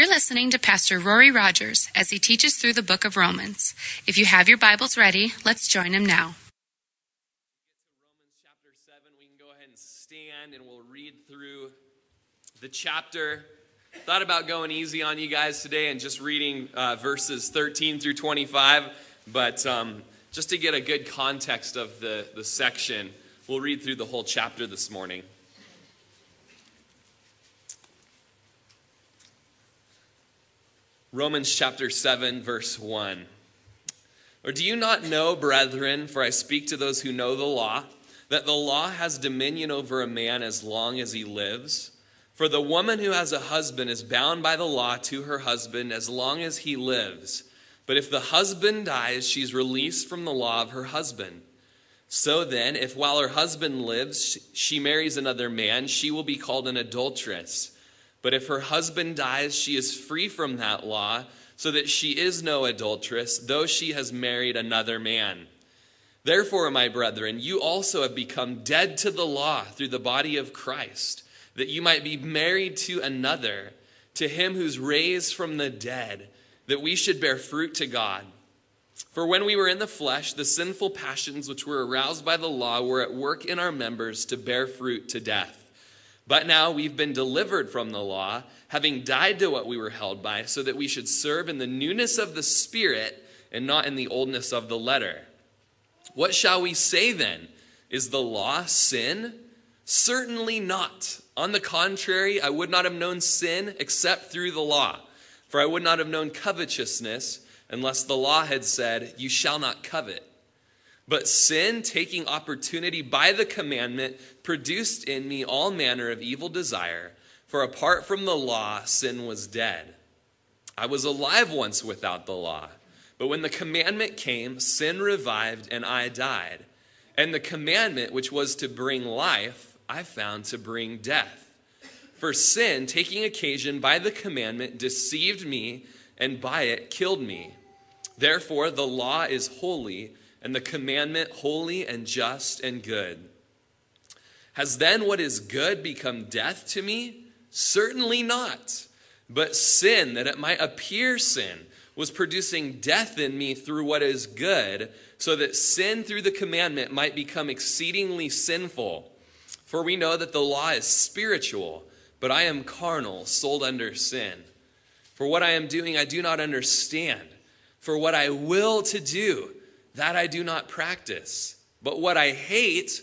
You're listening to Pastor Rory Rogers as he teaches through the book of Romans. If you have your Bibles ready, let's join him now. Romans chapter 7. We can go ahead and stand and we'll read through the chapter. Thought about going easy on you guys today and just reading uh, verses 13 through 25, but um, just to get a good context of the, the section, we'll read through the whole chapter this morning. Romans chapter 7, verse 1. Or do you not know, brethren, for I speak to those who know the law, that the law has dominion over a man as long as he lives? For the woman who has a husband is bound by the law to her husband as long as he lives. But if the husband dies, she's released from the law of her husband. So then, if while her husband lives, she marries another man, she will be called an adulteress. But if her husband dies, she is free from that law, so that she is no adulteress, though she has married another man. Therefore, my brethren, you also have become dead to the law through the body of Christ, that you might be married to another, to him who's raised from the dead, that we should bear fruit to God. For when we were in the flesh, the sinful passions which were aroused by the law were at work in our members to bear fruit to death. But now we've been delivered from the law, having died to what we were held by, so that we should serve in the newness of the Spirit and not in the oldness of the letter. What shall we say then? Is the law sin? Certainly not. On the contrary, I would not have known sin except through the law. For I would not have known covetousness unless the law had said, You shall not covet. But sin, taking opportunity by the commandment, produced in me all manner of evil desire. For apart from the law, sin was dead. I was alive once without the law. But when the commandment came, sin revived and I died. And the commandment, which was to bring life, I found to bring death. For sin, taking occasion by the commandment, deceived me, and by it killed me. Therefore, the law is holy and the commandment holy and just and good. Has then what is good become death to me? Certainly not. But sin, that it might appear sin, was producing death in me through what is good, so that sin through the commandment might become exceedingly sinful. For we know that the law is spiritual, but I am carnal, sold under sin. For what I am doing, I do not understand. For what I will to do, that I do not practice. But what I hate,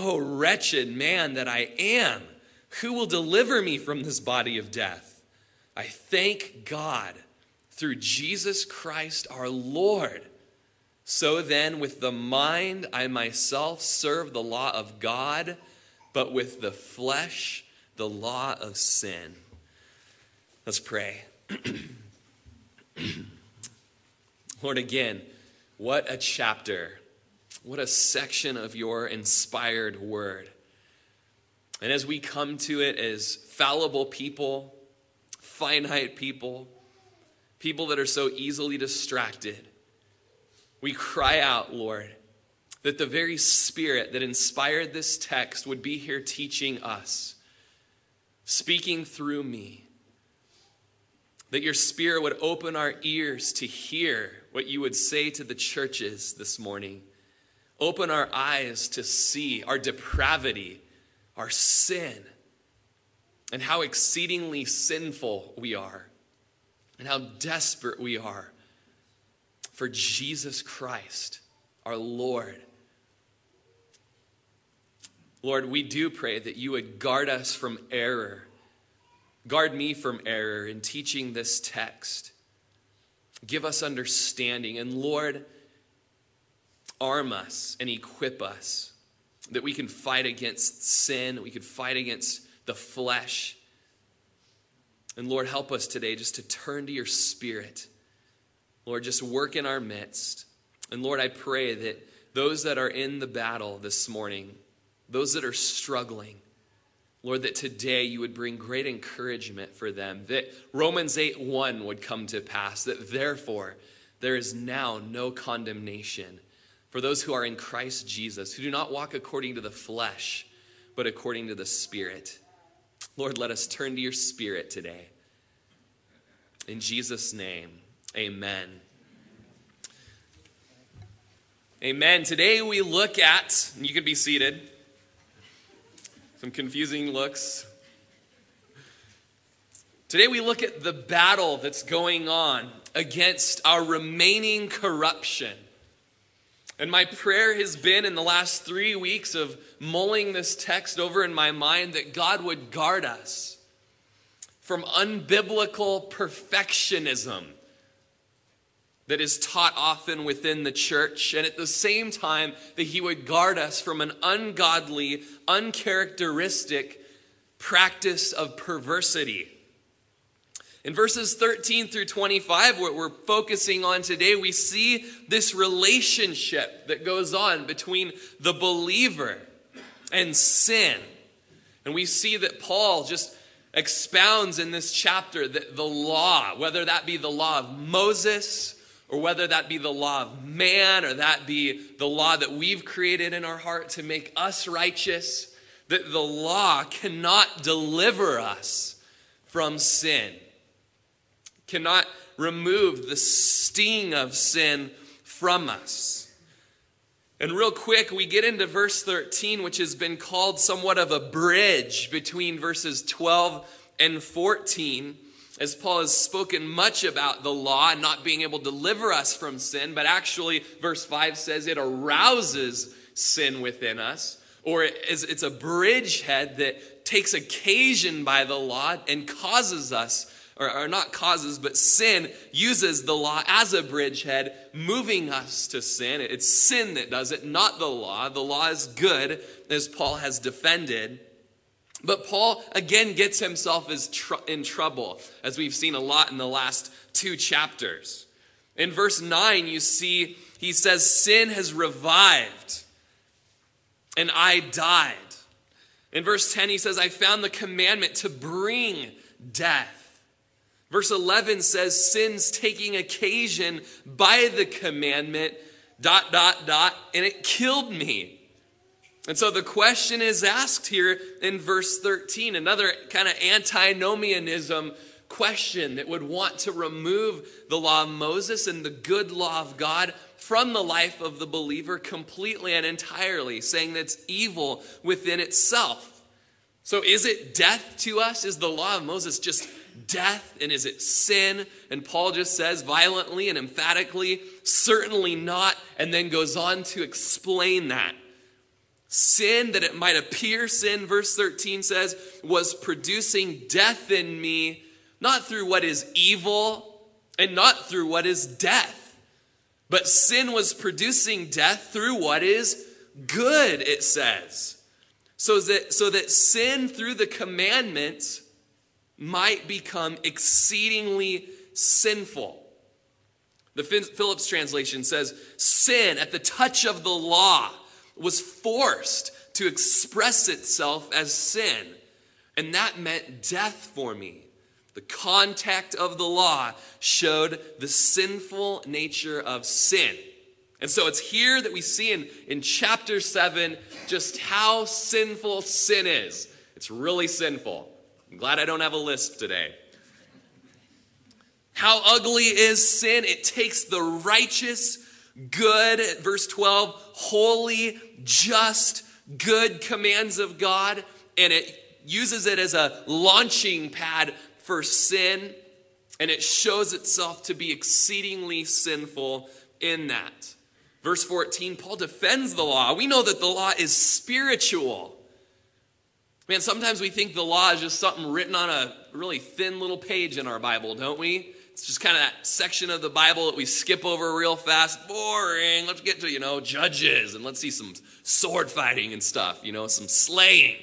Oh, wretched man that I am! Who will deliver me from this body of death? I thank God through Jesus Christ our Lord. So then, with the mind, I myself serve the law of God, but with the flesh, the law of sin. Let's pray. Lord, again, what a chapter. What a section of your inspired word. And as we come to it as fallible people, finite people, people that are so easily distracted, we cry out, Lord, that the very spirit that inspired this text would be here teaching us, speaking through me that your spirit would open our ears to hear what you would say to the churches this morning. Open our eyes to see our depravity, our sin, and how exceedingly sinful we are. and how desperate we are for Jesus Christ, our Lord. Lord, we do pray that you would guard us from error. Guard me from error in teaching this text. Give us understanding. And Lord, arm us and equip us that we can fight against sin, we can fight against the flesh. And Lord, help us today just to turn to your spirit. Lord, just work in our midst. And Lord, I pray that those that are in the battle this morning, those that are struggling, Lord, that today you would bring great encouragement for them, that Romans 8 1 would come to pass, that therefore there is now no condemnation for those who are in Christ Jesus, who do not walk according to the flesh, but according to the Spirit. Lord, let us turn to your Spirit today. In Jesus' name, amen. Amen. Today we look at, you can be seated. Some confusing looks. Today we look at the battle that's going on against our remaining corruption. And my prayer has been in the last three weeks of mulling this text over in my mind that God would guard us from unbiblical perfectionism that is taught often within the church, and at the same time, that He would guard us from an ungodly, uncharacteristic practice of perversity. In verses 13 through 25, what we're focusing on today, we see this relationship that goes on between the believer and sin. And we see that Paul just expounds in this chapter that the law, whether that be the law of Moses, or whether that be the law of man, or that be the law that we've created in our heart to make us righteous, that the law cannot deliver us from sin, cannot remove the sting of sin from us. And real quick, we get into verse 13, which has been called somewhat of a bridge between verses 12 and 14 as Paul has spoken much about the law and not being able to deliver us from sin, but actually, verse 5 says it arouses sin within us, or it's a bridgehead that takes occasion by the law and causes us, or, or not causes, but sin uses the law as a bridgehead, moving us to sin. It's sin that does it, not the law. The law is good, as Paul has defended. But Paul again gets himself in trouble, as we've seen a lot in the last two chapters. In verse 9, you see he says, Sin has revived, and I died. In verse 10, he says, I found the commandment to bring death. Verse 11 says, Sin's taking occasion by the commandment, dot, dot, dot, and it killed me. And so the question is asked here in verse 13, another kind of antinomianism question that would want to remove the law of Moses and the good law of God from the life of the believer completely and entirely, saying that's evil within itself. So is it death to us? Is the law of Moses just death? And is it sin? And Paul just says violently and emphatically, certainly not, and then goes on to explain that. Sin, that it might appear sin, verse 13 says, was producing death in me, not through what is evil and not through what is death. But sin was producing death through what is good, it says. So that, so that sin through the commandment might become exceedingly sinful. The Phillips translation says, Sin at the touch of the law was forced to express itself as sin. And that meant death for me. The contact of the law showed the sinful nature of sin. And so it's here that we see in, in chapter 7 just how sinful sin is. It's really sinful. I'm glad I don't have a lisp today. How ugly is sin? It takes the righteous good, verse 12, holy, just, good commands of God, and it uses it as a launching pad for sin. And it shows itself to be exceedingly sinful in that. Verse 14, Paul defends the law. We know that the law is spiritual. Man, sometimes we think the law is just something written on a really thin little page in our Bible, don't we? It's just kind of that section of the Bible that we skip over real fast. Boring. Let's get to, you know, judges and let's see some sword fighting and stuff, you know, some slaying.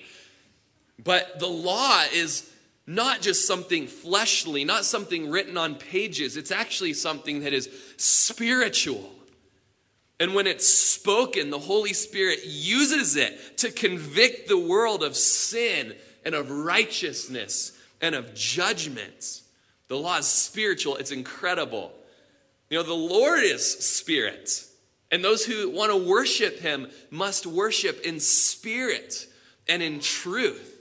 But the law is not just something fleshly, not something written on pages. It's actually something that is spiritual. And when it's spoken, the Holy Spirit uses it to convict the world of sin and of righteousness and of judgment. The law is spiritual, it's incredible. You know, the Lord is spirit, and those who want to worship him must worship in spirit and in truth.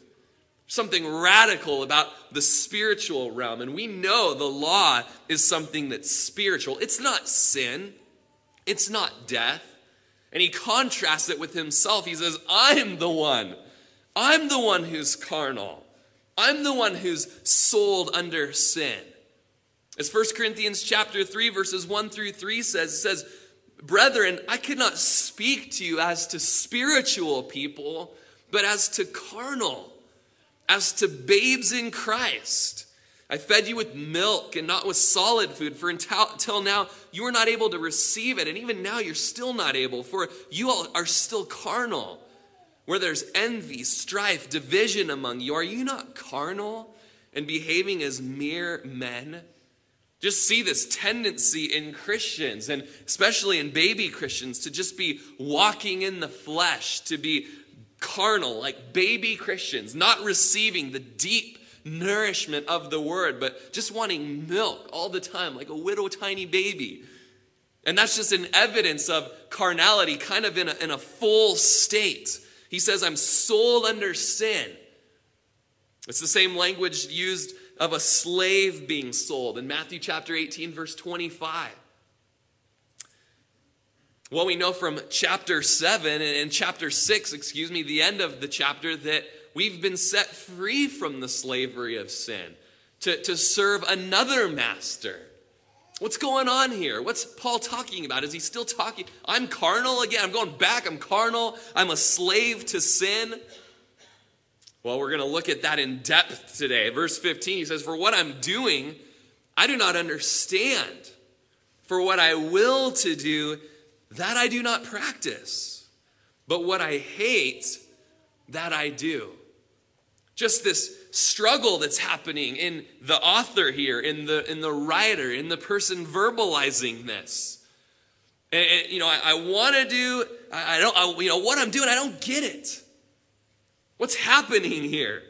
Something radical about the spiritual realm. And we know the law is something that's spiritual. It's not sin, it's not death. And he contrasts it with himself. He says, I'm the one. I'm the one who's carnal. I'm the one who's sold under sin. As 1 Corinthians chapter 3 verses 1 through 3 says, it says, "Brethren, I cannot speak to you as to spiritual people, but as to carnal, as to babes in Christ. I fed you with milk and not with solid food, for until, now you were not able to receive it, and even now you're still not able, for you all are still carnal." where there's envy, strife, division among you, are you not carnal and behaving as mere men? Just see this tendency in Christians, and especially in baby Christians, to just be walking in the flesh, to be carnal, like baby Christians, not receiving the deep nourishment of the word, but just wanting milk all the time, like a little tiny baby. And that's just an evidence of carnality, kind of in a, in a full state. He says, I'm sold under sin. It's the same language used of a slave being sold in Matthew chapter 18, verse 25. Well, we know from chapter 7 and chapter 6, excuse me, the end of the chapter, that we've been set free from the slavery of sin to, to serve another master. What's going on here? What's Paul talking about? Is he still talking? I'm carnal again. I'm going back. I'm carnal. I'm a slave to sin. Well, we're going to look at that in depth today. Verse 15, he says, For what I'm doing, I do not understand. For what I will to do, that I do not practice. But what I hate, that I do. Just this struggle that's happening in the author here, in the, in the writer, in the person verbalizing this. And, and you know, I, I want to do, I, I don't, I, you know, what I'm doing, I don't get it. What's happening here?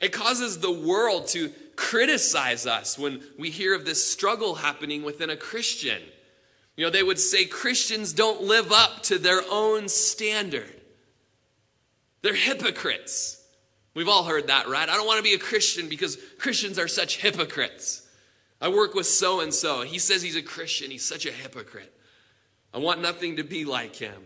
It causes the world to criticize us when we hear of this struggle happening within a Christian. You know, they would say Christians don't live up to their own standard. They're hypocrites. We've all heard that, right? I don't want to be a Christian because Christians are such hypocrites. I work with so and so. He says he's a Christian. He's such a hypocrite. I want nothing to be like him.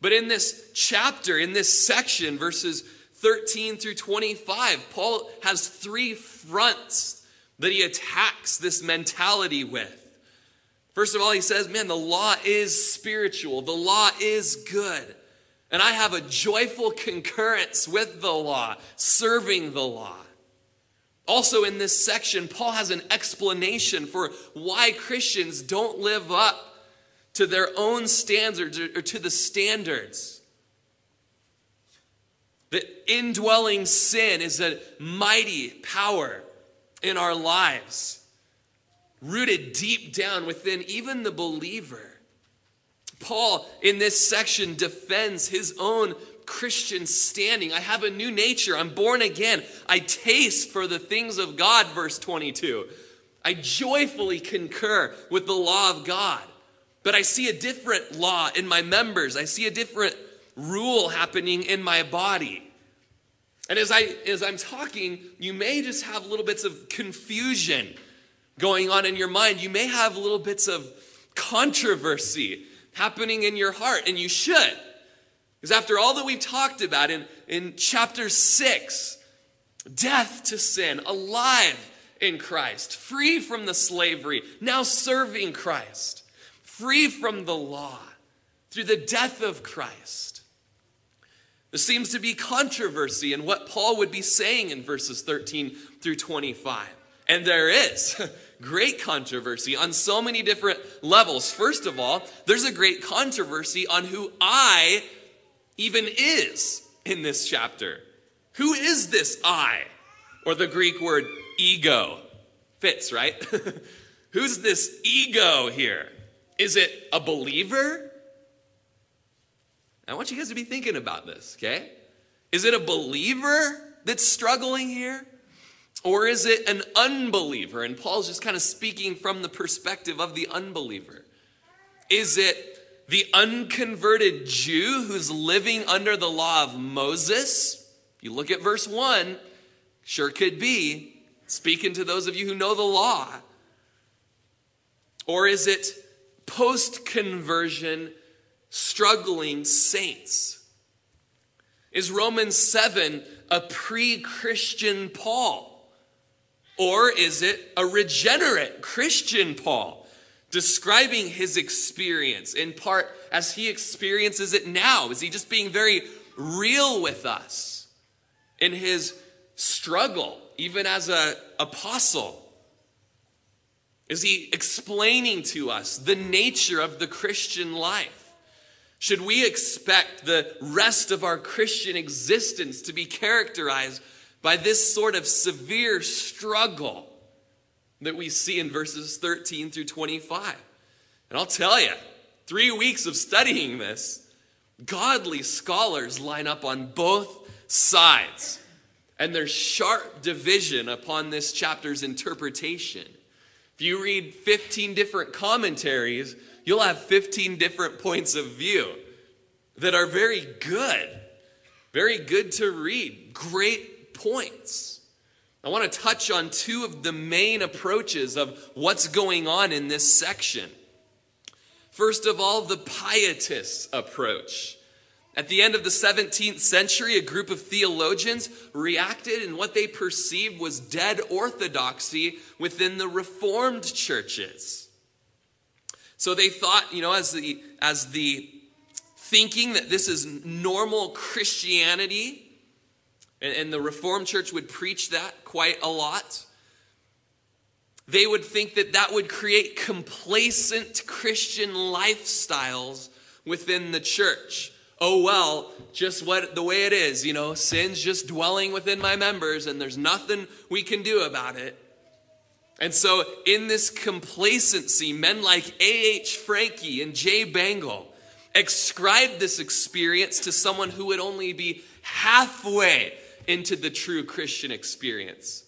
But in this chapter, in this section, verses 13 through 25, Paul has three fronts that he attacks this mentality with. First of all, he says, Man, the law is spiritual, the law is good. And I have a joyful concurrence with the law, serving the law. Also, in this section, Paul has an explanation for why Christians don't live up to their own standards or to the standards. The indwelling sin is a mighty power in our lives, rooted deep down within even the believer. Paul, in this section, defends his own Christian standing. I have a new nature. I'm born again. I taste for the things of God, verse 22. I joyfully concur with the law of God. But I see a different law in my members. I see a different rule happening in my body. And as, I, as I'm talking, you may just have little bits of confusion going on in your mind. You may have little bits of controversy happening in your heart, and you should. Because after all that we've talked about in, in chapter 6, death to sin, alive in Christ, free from the slavery, now serving Christ, free from the law through the death of Christ. There seems to be controversy in what Paul would be saying in verses 13 through 25. And there is great controversy on so many different levels. First of all, there's a great controversy on who I even is in this chapter. Who is this I? Or the Greek word ego. Fits, right? Who's this ego here? Is it a believer? I want you guys to be thinking about this, okay? Is it a believer that's struggling here? Or is it an unbeliever? And Paul's just kind of speaking from the perspective of the unbeliever. Is it the unconverted Jew who's living under the law of Moses? You look at verse 1, sure could be, speaking to those of you who know the law. Or is it post conversion struggling saints? Is Romans 7 a pre Christian Paul? Or is it a regenerate Christian Paul describing his experience in part as he experiences it now? Is he just being very real with us in his struggle, even as an apostle? Is he explaining to us the nature of the Christian life? Should we expect the rest of our Christian existence to be characterized by this sort of severe struggle that we see in verses 13 through 25. And I'll tell you, three weeks of studying this, godly scholars line up on both sides. And there's sharp division upon this chapter's interpretation. If you read 15 different commentaries, you'll have 15 different points of view that are very good, very good to read, great points. I want to touch on two of the main approaches of what's going on in this section. First of all, the pietist approach. At the end of the 17th century, a group of theologians reacted in what they perceived was dead orthodoxy within the Reformed churches. So they thought, you know, as the, as the thinking that this is normal Christianity, and, and the Reformed Church would preach that quite a lot. They would think that that would create complacent Christian lifestyles within the church. Oh, well, just what the way it is, you know, sin's just dwelling within my members and there's nothing we can do about it. And so, in this complacency, men like A.H. Francke and Jay Bengel ascribed this experience to someone who would only be halfway into the true Christian experience.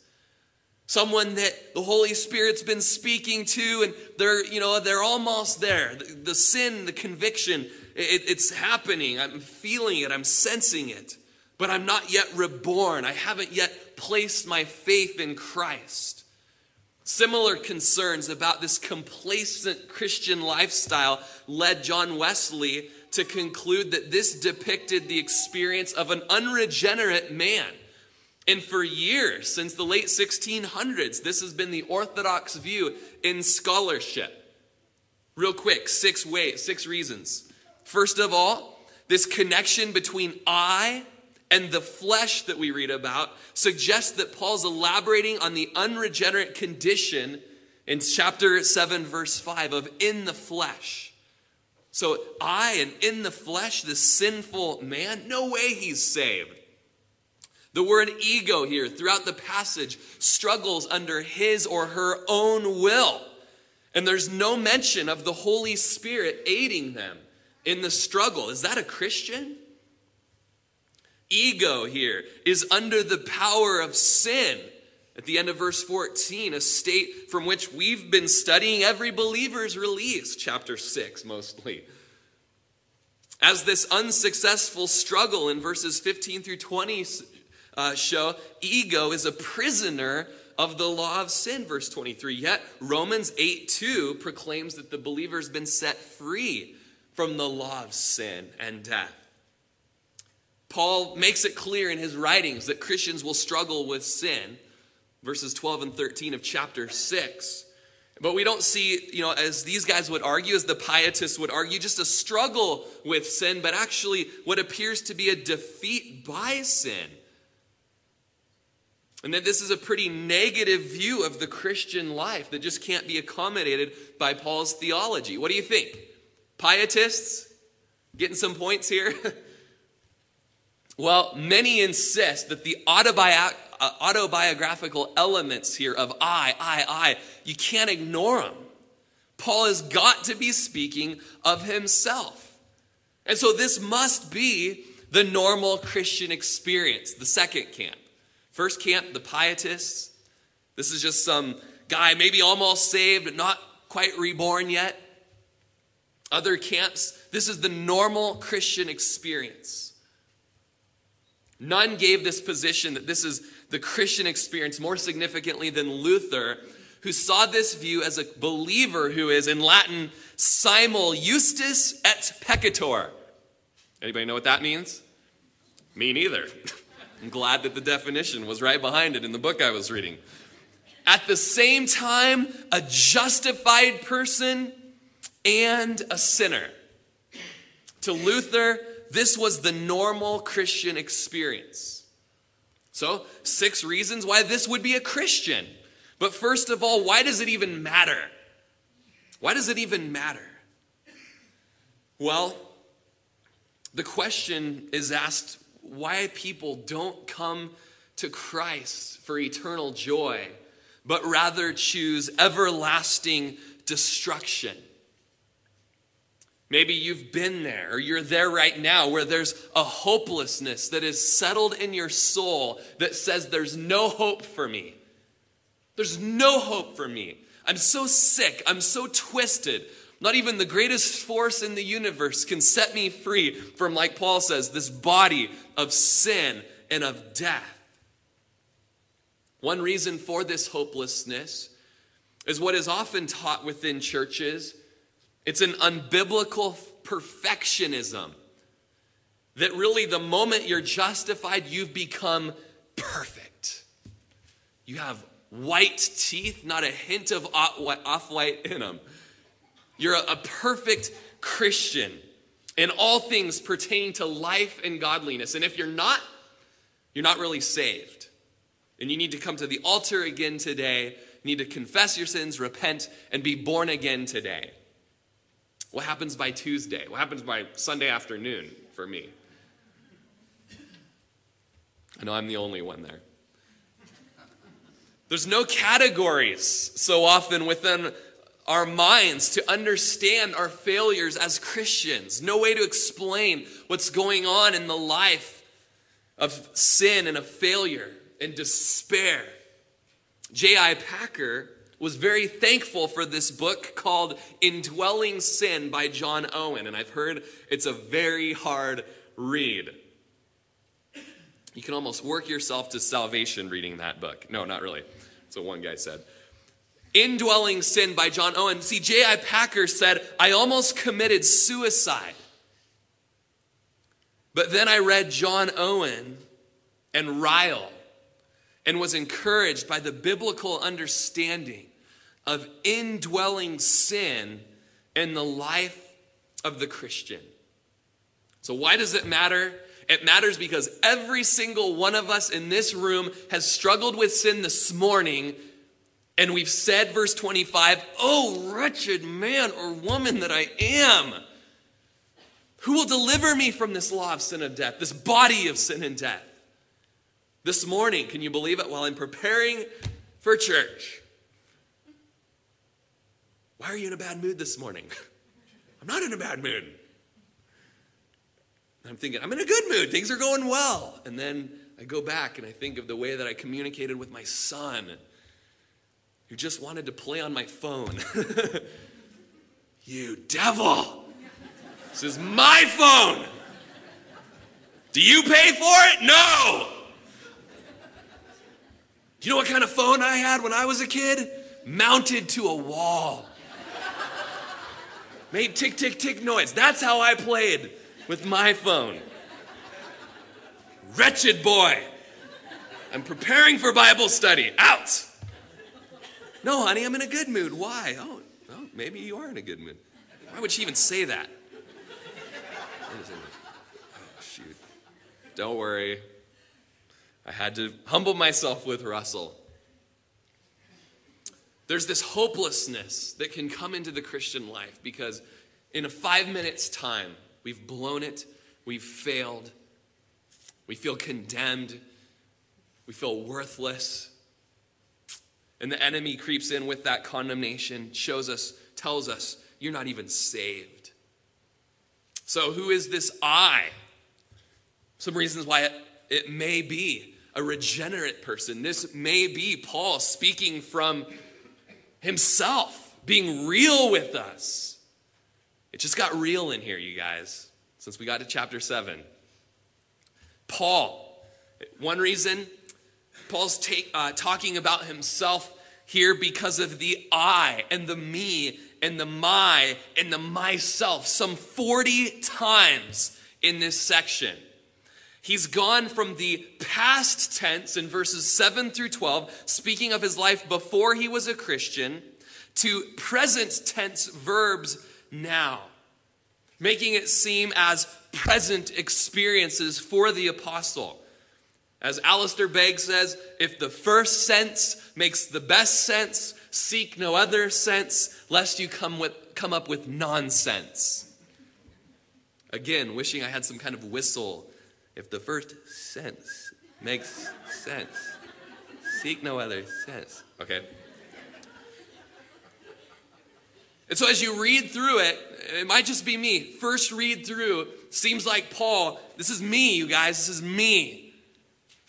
Someone that the Holy Spirit's been speaking to, and they're, you know, they're almost there. The, the sin, the conviction, it, it's happening. I'm feeling it, I'm sensing it, but I'm not yet reborn. I haven't yet placed my faith in Christ. Similar concerns about this complacent Christian lifestyle led John Wesley to conclude that this depicted the experience of an unregenerate man. And for years, since the late 1600s, this has been the orthodox view in scholarship. Real quick, six ways, six reasons. First of all, this connection between I and the flesh that we read about suggests that Paul's elaborating on the unregenerate condition in chapter 7, verse 5 of in the flesh. So I and in the flesh, this sinful man, no way he's saved. The word ego here throughout the passage struggles under his or her own will. And there's no mention of the Holy Spirit aiding them in the struggle. Is that a Christian? Ego here is under the power of sin at the end of verse 14, a state from which we've been studying every believer's release, chapter 6 mostly. As this unsuccessful struggle in verses 15 through 20 uh, show, ego is a prisoner of the law of sin, verse 23. Yet Romans 8 2 proclaims that the believer's been set free from the law of sin and death. Paul makes it clear in his writings that Christians will struggle with sin verses 12 and 13 of chapter 6. But we don't see, you know, as these guys would argue, as the pietists would argue, just a struggle with sin, but actually what appears to be a defeat by sin. And that this is a pretty negative view of the Christian life that just can't be accommodated by Paul's theology. What do you think? Pietists? Getting some points here? well, many insist that the autobi- Uh, autobiographical elements here of I, I, I, you can't ignore them. Paul has got to be speaking of himself. And so this must be the normal Christian experience, the second camp. First camp, the pietists. This is just some guy, maybe almost saved, but not quite reborn yet. Other camps, this is the normal Christian experience. None gave this position that this is the Christian experience more significantly than Luther, who saw this view as a believer who is, in Latin, simul justus et peccator. Anybody know what that means? Me neither. I'm glad that the definition was right behind it in the book I was reading. At the same time, a justified person and a sinner. To Luther, this was the normal Christian experience. So, six reasons why this would be a Christian. But first of all, why does it even matter? Why does it even matter? Well, the question is asked why people don't come to Christ for eternal joy, but rather choose everlasting destruction. Maybe you've been there or you're there right now where there's a hopelessness that is settled in your soul that says there's no hope for me. There's no hope for me. I'm so sick. I'm so twisted. Not even the greatest force in the universe can set me free from, like Paul says, this body of sin and of death. One reason for this hopelessness is what is often taught within churches. It's an unbiblical perfectionism. That really, the moment you're justified, you've become perfect. You have white teeth, not a hint of off white in them. You're a, perfect Christian in all things pertaining to life and godliness. And if you're not, you're not really saved. And you need to come to the altar again today. You need to confess your sins, repent, and be born again today. What happens by Tuesday? What happens by Sunday afternoon for me? I know I'm the only one there. There's no categories so often within our minds to understand our failures as Christians. No way to explain what's going on in the life of sin and of failure and despair. J.I. Packer was very thankful for this book called Indwelling Sin by John Owen, and I've heard it's a very hard read. You can almost work yourself to salvation reading that book. No, not really. That's what one guy said. Indwelling Sin by John Owen. See, J.I. Packer said, I almost committed suicide. But then I read John Owen and Ryle and was encouraged by the biblical understanding of indwelling sin in the life of the Christian. So, why does it matter? It matters because every single one of us in this room has struggled with sin this morning and we've said, verse 25, Oh, wretched man or woman that I am, who will deliver me from this law of sin and death, this body of sin and death? This morning, can you believe it? While I'm preparing for church, why are you in a bad mood this morning? I'm not in a bad mood. I'm thinking, I'm in a good mood. Things are going well. And then I go back and I think of the way that I communicated with my son who just wanted to play on my phone. you devil! This is my phone! Do you pay for it? No! Do you know what kind of phone I had when I was a kid? Mounted to a wall. Made tick, tick, tick noise. That's how I played with my phone. Wretched boy. I'm preparing for Bible study. Out. No, honey, I'm in a good mood. Why? Oh, oh maybe you are in a good mood. Why would she even say that? Oh, shoot. Don't worry. I had to humble myself with Russell. There's this hopelessness that can come into the Christian life because in a five minutes' time, we've blown it, we've failed, we feel condemned, we feel worthless. And the enemy creeps in with that condemnation, shows us, tells us, you're not even saved. So, who is this I? Some reasons why it, it may be a regenerate person. This may be Paul speaking from himself, being real with us. It just got real in here, you guys, since we got to chapter 7. Paul, one reason Paul's take, uh, talking about himself here because of the I and the me and the my and the myself some 40 times in this section. He's gone from the past tense in verses 7 through 12, speaking of his life before he was a Christian, to present tense verbs now, making it seem as present experiences for the apostle. As Alistair Begg says, if the first sense makes the best sense, seek no other sense, lest you come, with, come up with nonsense. Again, wishing I had some kind of whistle. If the first sense makes sense, seek no other sense. Okay. And so as you read through it, it might just be me. First read through, seems like Paul, this is me, you guys, this is me.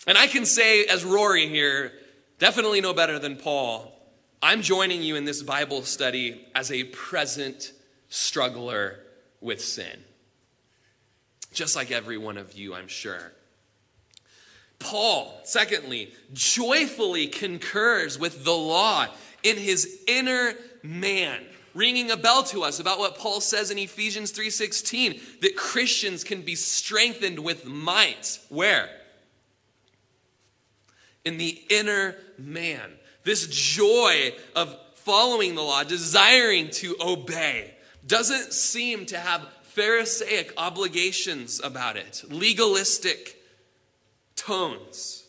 And I can say, as Rory here, definitely no better than Paul, I'm joining you in this Bible study as a present struggler with sin. Just like every one of you, I'm sure. Paul, secondly, joyfully concurs with the law in his inner man ringing a bell to us about what Paul says in Ephesians 3:16 that Christians can be strengthened with might where in the inner man. This joy of following the law, desiring to obey, doesn't seem to have Pharisaic obligations about it, legalistic tones,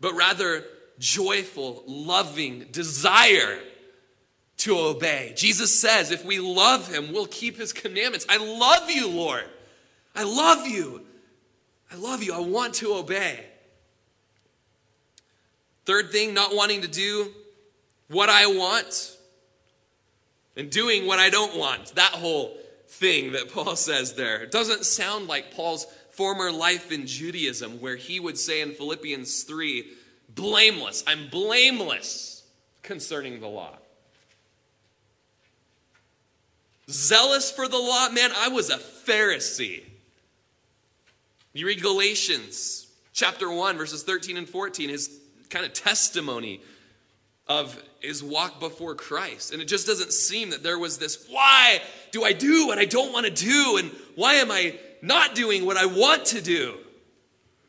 but rather joyful, loving desire to obey. Jesus says, if we love him, we'll keep his commandments. I love you, Lord. I love you. I love you. I want to obey. Third thing, not wanting to do what I want and doing what I don't want. That whole thing that Paul says there. It doesn't sound like Paul's former life in Judaism, where he would say in Philippians 3, blameless. I'm blameless concerning the law. Zealous for the law? Man, I was a Pharisee. You read Galatians chapter 1, verses 13 and 14. His kind of testimony of his walk before Christ. And it just doesn't seem that there was this why do I do what I don't want to do? And why am I not doing what I want to do?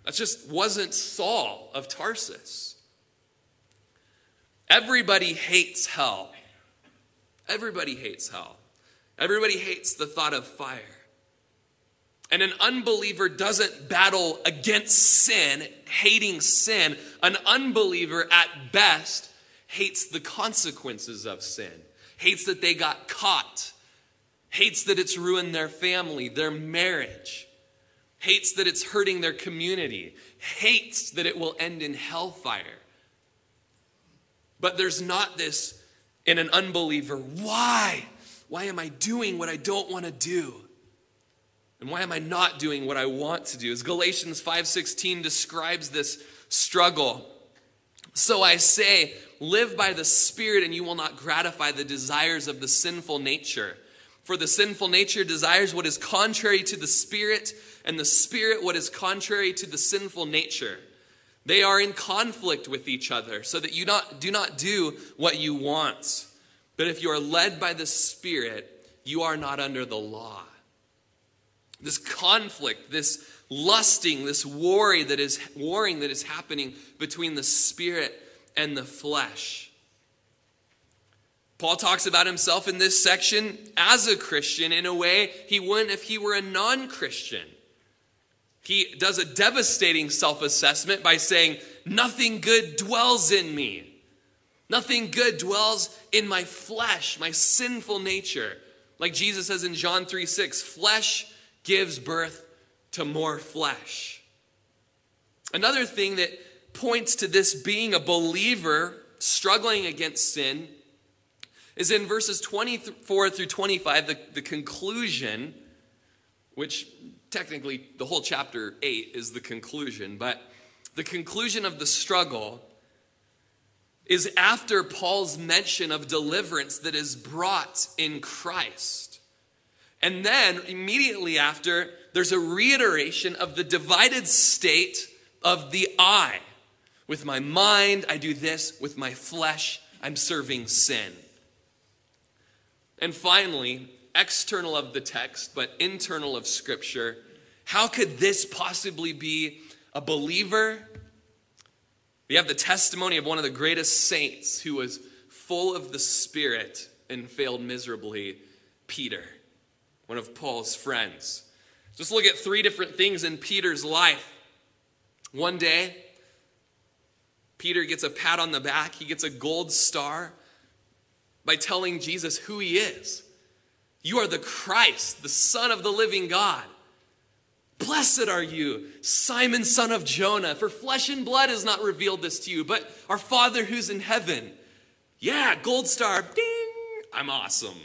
That just wasn't Saul of Tarsus. Everybody hates hell. Everybody hates hell. Everybody hates the thought of fire. And an unbeliever doesn't battle against sin, hating sin. An unbeliever, at best, hates the consequences of sin, hates that they got caught, hates that it's ruined their family, their marriage, hates that it's hurting their community, hates that it will end in hellfire. But there's not this in an unbeliever. Why? Why am I doing what I don't want to do? And why am I not doing what I want to do? As Galatians 5:16 describes this struggle. So I say, live by the Spirit, and you will not gratify the desires of the sinful nature. For the sinful nature desires what is contrary to the Spirit, and the Spirit what is contrary to the sinful nature. They are in conflict with each other, so that you not, do not do what you want. But if you are led by the Spirit, you are not under the law. This conflict, this lusting, this war that is warring that is happening between the spirit and the flesh. Paul talks about himself in this section as a Christian in a way he wouldn't if he were a non Christian. He does a devastating self assessment by saying, Nothing good dwells in me. Nothing good dwells in my flesh, my sinful nature. Like Jesus says in John 3 6, flesh gives birth to more flesh. Another thing that points to this being a believer struggling against sin is in verses 24 through 25, the, the conclusion, which technically the whole chapter 8 is the conclusion, but the conclusion of the struggle is after Paul's mention of deliverance that is brought in Christ. And then immediately after, there's a reiteration of the divided state of the I. With my mind, I do this. With my flesh, I'm serving sin. And finally, external of the text, but internal of Scripture, how could this possibly be a believer? We have the testimony of one of the greatest saints who was full of the Spirit and failed miserably Peter, one of Paul's friends. Just look at three different things in Peter's life. One day, Peter gets a pat on the back, he gets a gold star by telling Jesus who he is. You are the Christ, the Son of the living God. Blessed are you, Simon, son of Jonah, for flesh and blood has not revealed this to you, but our Father who's in heaven. Yeah, gold star, ding, I'm awesome.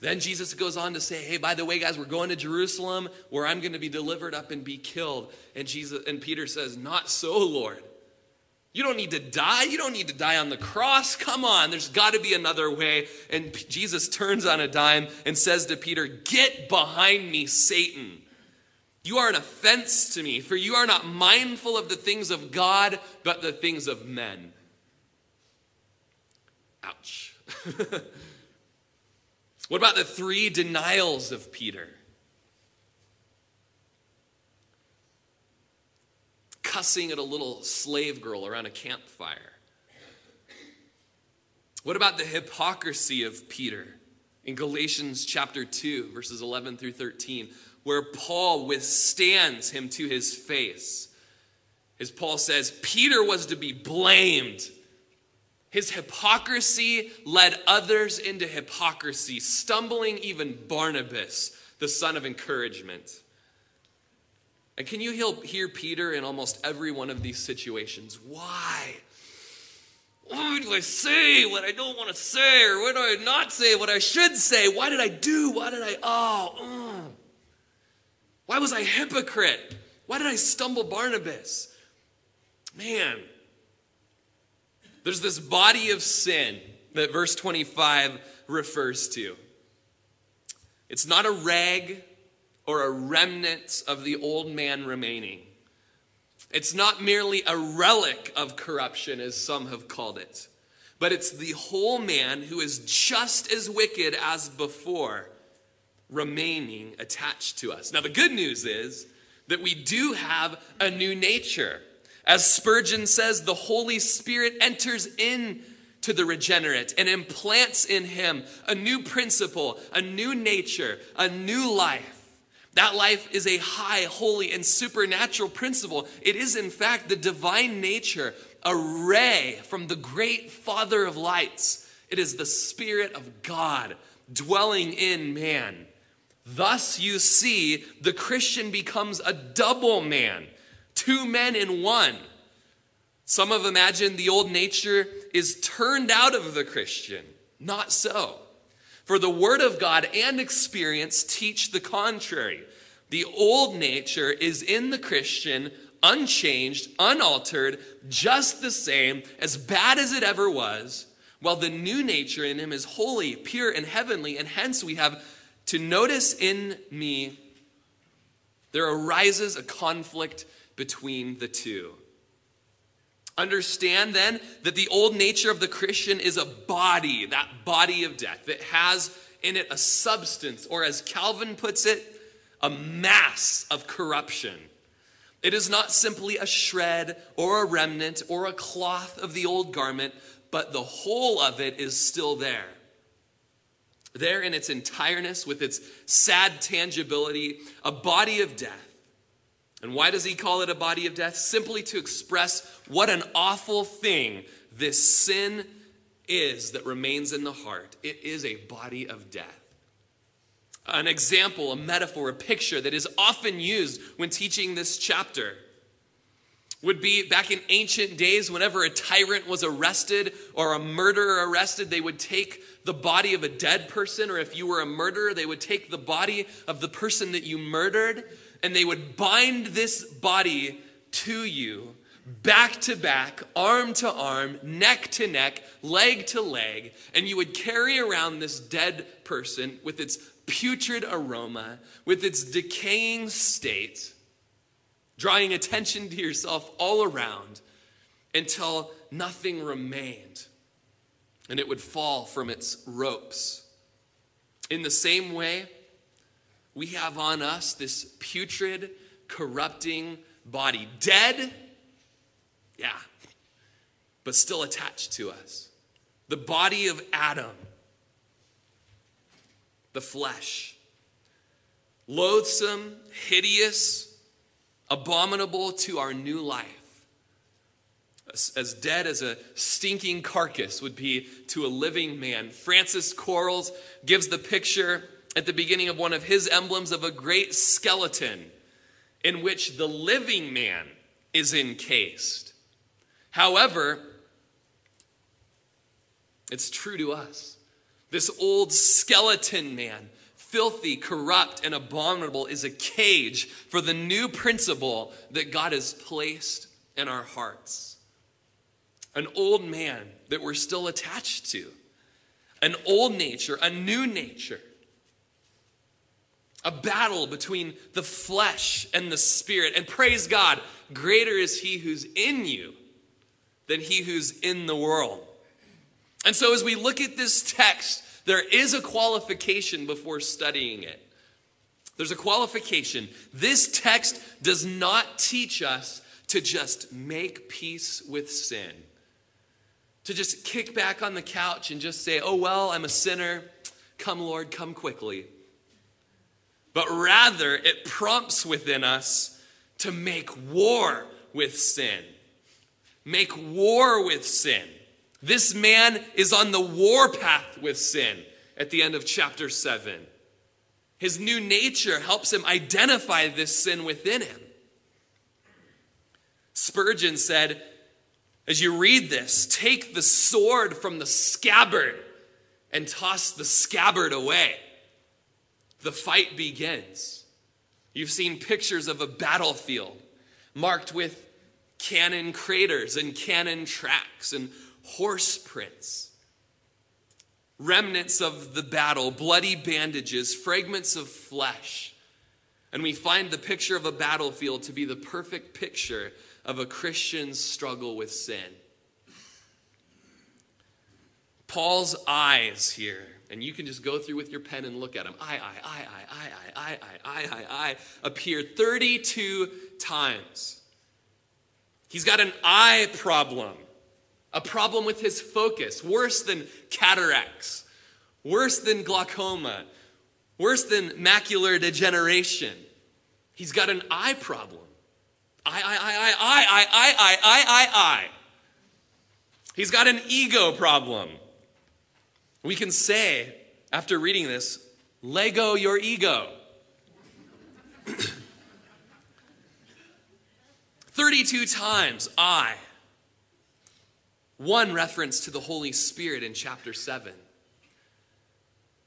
Then Jesus goes on to say, "Hey, by the way, guys, we're going to Jerusalem where I'm going to be delivered up and be killed." And Jesus and Peter says, "Not so, Lord. You don't need to die. You don't need to die on the cross. Come on, there's got to be another way." And Jesus turns on a dime and says to Peter, "Get behind me, Satan." You are an offense to me, for you are not mindful of the things of God, but the things of men. Ouch. what about the three denials of Peter? Cussing at a little slave girl around a campfire. What about the hypocrisy of Peter in Galatians chapter 2, verses 11 through 13? where Paul withstands him to his face. As Paul says, Peter was to be blamed. His hypocrisy led others into hypocrisy, stumbling even Barnabas, the son of encouragement. And can you hear Peter in almost every one of these situations? Why? Why do I say what I don't want to say? Or why do I not say what I should say? Why did I do? Why did I? Oh, oh. Why was I hypocrite? Why did I stumble Barnabas? Man, there's this body of sin that verse 25 refers to. It's not a rag or a remnant of the old man remaining. It's not merely a relic of corruption, as some have called it, but it's the whole man who is just as wicked as before remaining attached to us. Now, the good news is that we do have a new nature. As Spurgeon says, the Holy Spirit enters in to the regenerate and implants in him a new principle, a new nature, a new life. That life is a high, holy, and supernatural principle. It is, in fact, the divine nature, a ray from the great Father of lights. It is the Spirit of God dwelling in man. Thus, you see, the Christian becomes a double man, two men in one. Some have imagined the old nature is turned out of the Christian. Not so. For the Word of God and experience teach the contrary. The old nature is in the Christian, unchanged, unaltered, just the same, as bad as it ever was, while the new nature in him is holy, pure, and heavenly, and hence we have to notice in me there arises a conflict between the two. Understand then that the old nature of the Christian is a body, that body of death, that has in it a substance, or as Calvin puts it, a mass of corruption. It is not simply a shred or a remnant or a cloth of the old garment, but the whole of it is still there. There in its entireness, with its sad tangibility, a body of death. And why does he call it a body of death? Simply to express what an awful thing this sin is that remains in the heart. It is a body of death. An example, a metaphor, a picture that is often used when teaching this chapter would be back in ancient days, whenever a tyrant was arrested or a murderer arrested, they would take the body of a dead person, or if you were a murderer, they would take the body of the person that you murdered and they would bind this body to you back to back, arm to arm, neck to neck, leg to leg, and you would carry around this dead person with its putrid aroma, with its decaying state, drawing attention to yourself all around until nothing remained and it would fall from its ropes. In the same way, we have on us this putrid, corrupting body. Dead, yeah, but still attached to us. The body of Adam, the flesh. Loathsome, hideous, abominable to our new life. As, dead as a stinking carcass would be to a living man. Francis Quarles gives the picture at the beginning of one of his emblems of a great skeleton in which the living man is encased. However, it's true to us. This old skeleton man, filthy, corrupt, and abominable, is a cage for the new principle that God has placed in our hearts. An old man that we're still attached to, an old nature, a new nature a battle between the flesh and the spirit. And praise God, greater is he who's in you than he who's in the world. And so, as we look at this text, there is a qualification before studying it. There's a qualification. This text does not teach us to just make peace with sin, to just kick back on the couch and just say, oh, well, I'm a sinner. Come, Lord, come quickly but rather it prompts within us to make war with sin. Make war with sin. This man is on the war path with sin at the end of chapter 7. His new nature helps him identify this sin within him. Spurgeon said, as you read this, take the sword from the scabbard and toss the scabbard away the fight begins. You've seen pictures of a battlefield marked with cannon craters and cannon tracks and horse prints. Remnants of the battle, bloody bandages, fragments of flesh. And we find the picture of a battlefield to be the perfect picture of a Christian's struggle with sin. Paul's eyes here and you can just go through with your pen and look at them. I, I, I, I, I, I, I, I, I, I appear 32 times. He's got an eye problem, a problem with his focus, worse than cataracts, worse than glaucoma, worse than macular degeneration. He's got an eye problem. I, I, I, I, I, I, I, I, I, I. He's got an ego problem. We can say, after reading this, Lego your ego. 32 times I. One reference to the Holy Spirit in chapter 7.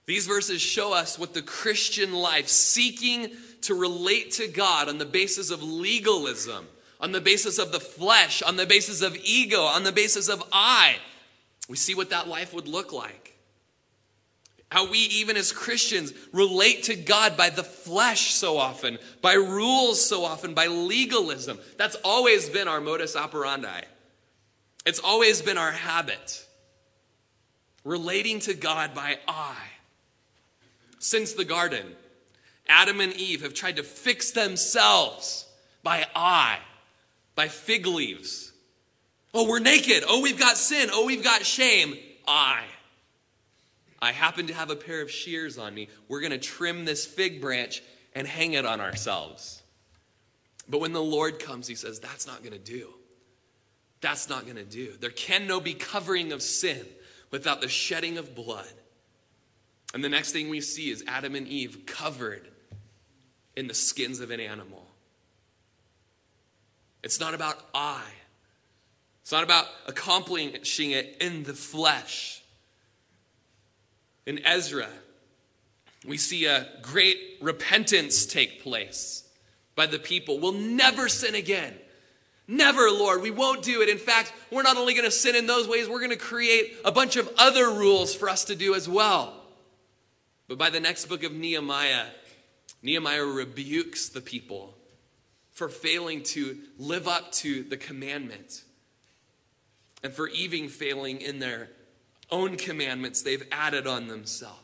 These verses show us what the Christian life, seeking to relate to God on the basis of legalism, on the basis of the flesh, on the basis of ego, on the basis of I, we see what that life would look like. How we, even as Christians, relate to God by the flesh so often, by rules so often, by legalism. That's always been our modus operandi. It's always been our habit. Relating to God by I. Since the garden, Adam and Eve have tried to fix themselves by I, by fig leaves. Oh, we're naked. Oh, we've got sin. Oh, we've got shame. I. I happen to have a pair of shears on me. We're going to trim this fig branch and hang it on ourselves. But when the Lord comes, he says, That's not going to do. That's not going to do. There can no be covering of sin without the shedding of blood. And the next thing we see is Adam and Eve covered in the skins of an animal. It's not about I. It's not about accomplishing it in the flesh. In Ezra, we see a great repentance take place by the people. We'll never sin again. Never, Lord. We won't do it. In fact, we're not only going to sin in those ways, we're going to create a bunch of other rules for us to do as well. But by the next book of Nehemiah, Nehemiah rebukes the people for failing to live up to the commandment and for even failing in their own commandments they've added on themselves.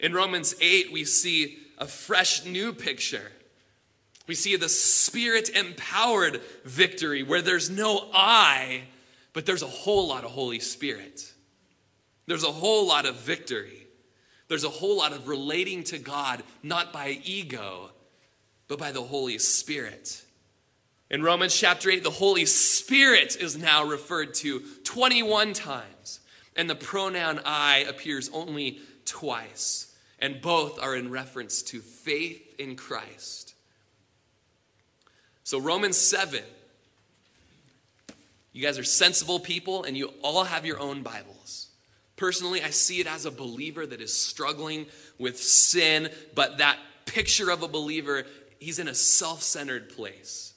In Romans 8, we see a fresh new picture. We see the spirit empowered victory where there's no I, but there's a whole lot of Holy Spirit. There's a whole lot of victory. There's a whole lot of relating to God, not by ego, but by the Holy Spirit. In Romans chapter 8, the Holy Spirit is now referred to 21 times, and the pronoun I appears only twice, and both are in reference to faith in Christ. So, Romans 7, you guys are sensible people, and you all have your own Bibles. Personally, I see it as a believer that is struggling with sin, but that picture of a believer, he's in a self centered place.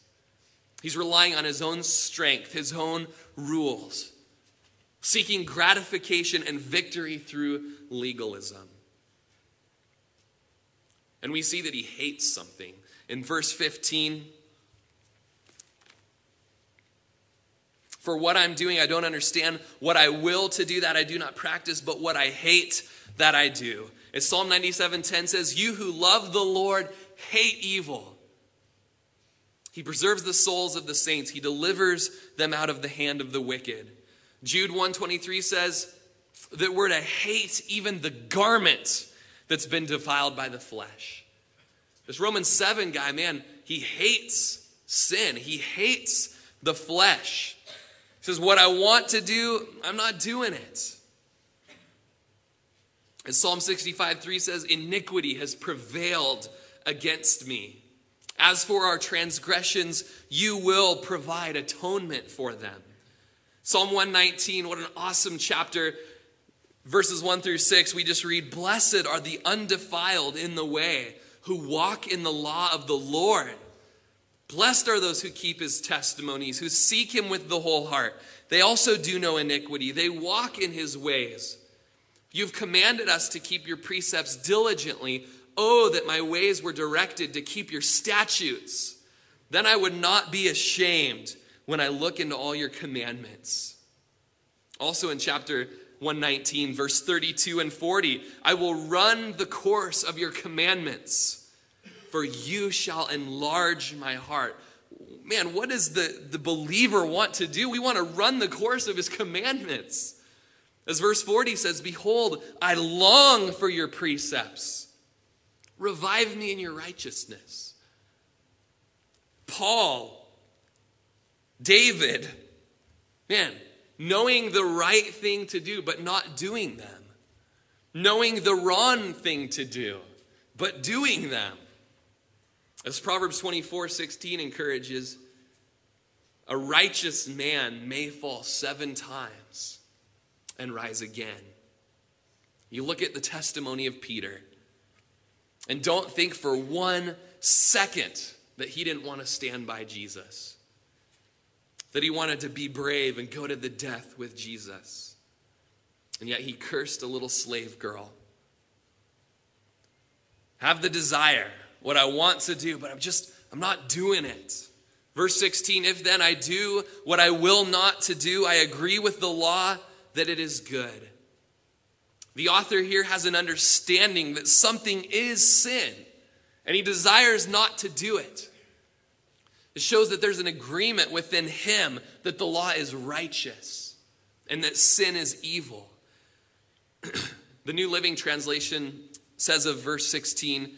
He's relying on his own strength, his own rules, seeking gratification and victory through legalism. And we see that he hates something. In verse 15, for what I'm doing, I don't understand. What I will to do, that I do not practice, but what I hate, that I do. As Psalm 97:10 says, You who love the Lord hate evil. He preserves the souls of the saints. He delivers them out of the hand of the wicked. Jude 123 says that we're to hate even the garment that's been defiled by the flesh. This Romans 7 guy, man, he hates sin. He hates the flesh. He says, What I want to do, I'm not doing it. And Psalm 65 3 says, Iniquity has prevailed against me. As for our transgressions, you will provide atonement for them. Psalm 119, what an awesome chapter. Verses 1 through 6, we just read Blessed are the undefiled in the way who walk in the law of the Lord. Blessed are those who keep his testimonies, who seek him with the whole heart. They also do no iniquity, they walk in his ways. You've commanded us to keep your precepts diligently. Oh, that my ways were directed to keep your statutes. Then I would not be ashamed when I look into all your commandments. Also in chapter 119, verse 32 and 40, I will run the course of your commandments, for you shall enlarge my heart. Man, what does the, the believer want to do? We want to run the course of his commandments. As verse 40 says, Behold, I long for your precepts. Revive me in your righteousness. Paul, David, man, knowing the right thing to do, but not doing them. Knowing the wrong thing to do, but doing them. As Proverbs 24 16 encourages, a righteous man may fall seven times and rise again. You look at the testimony of Peter. And don't think for one second that he didn't want to stand by Jesus, that he wanted to be brave and go to the death with Jesus. And yet he cursed a little slave girl. Have the desire, what I want to do, but I'm just, I'm not doing it. Verse 16, if then I do what I will not to do, I agree with the law that it is good. The author here has an understanding that something is sin, and he desires not to do it. It shows that there's an agreement within him that the law is righteous and that sin is evil. the New Living Translation says of verse 16,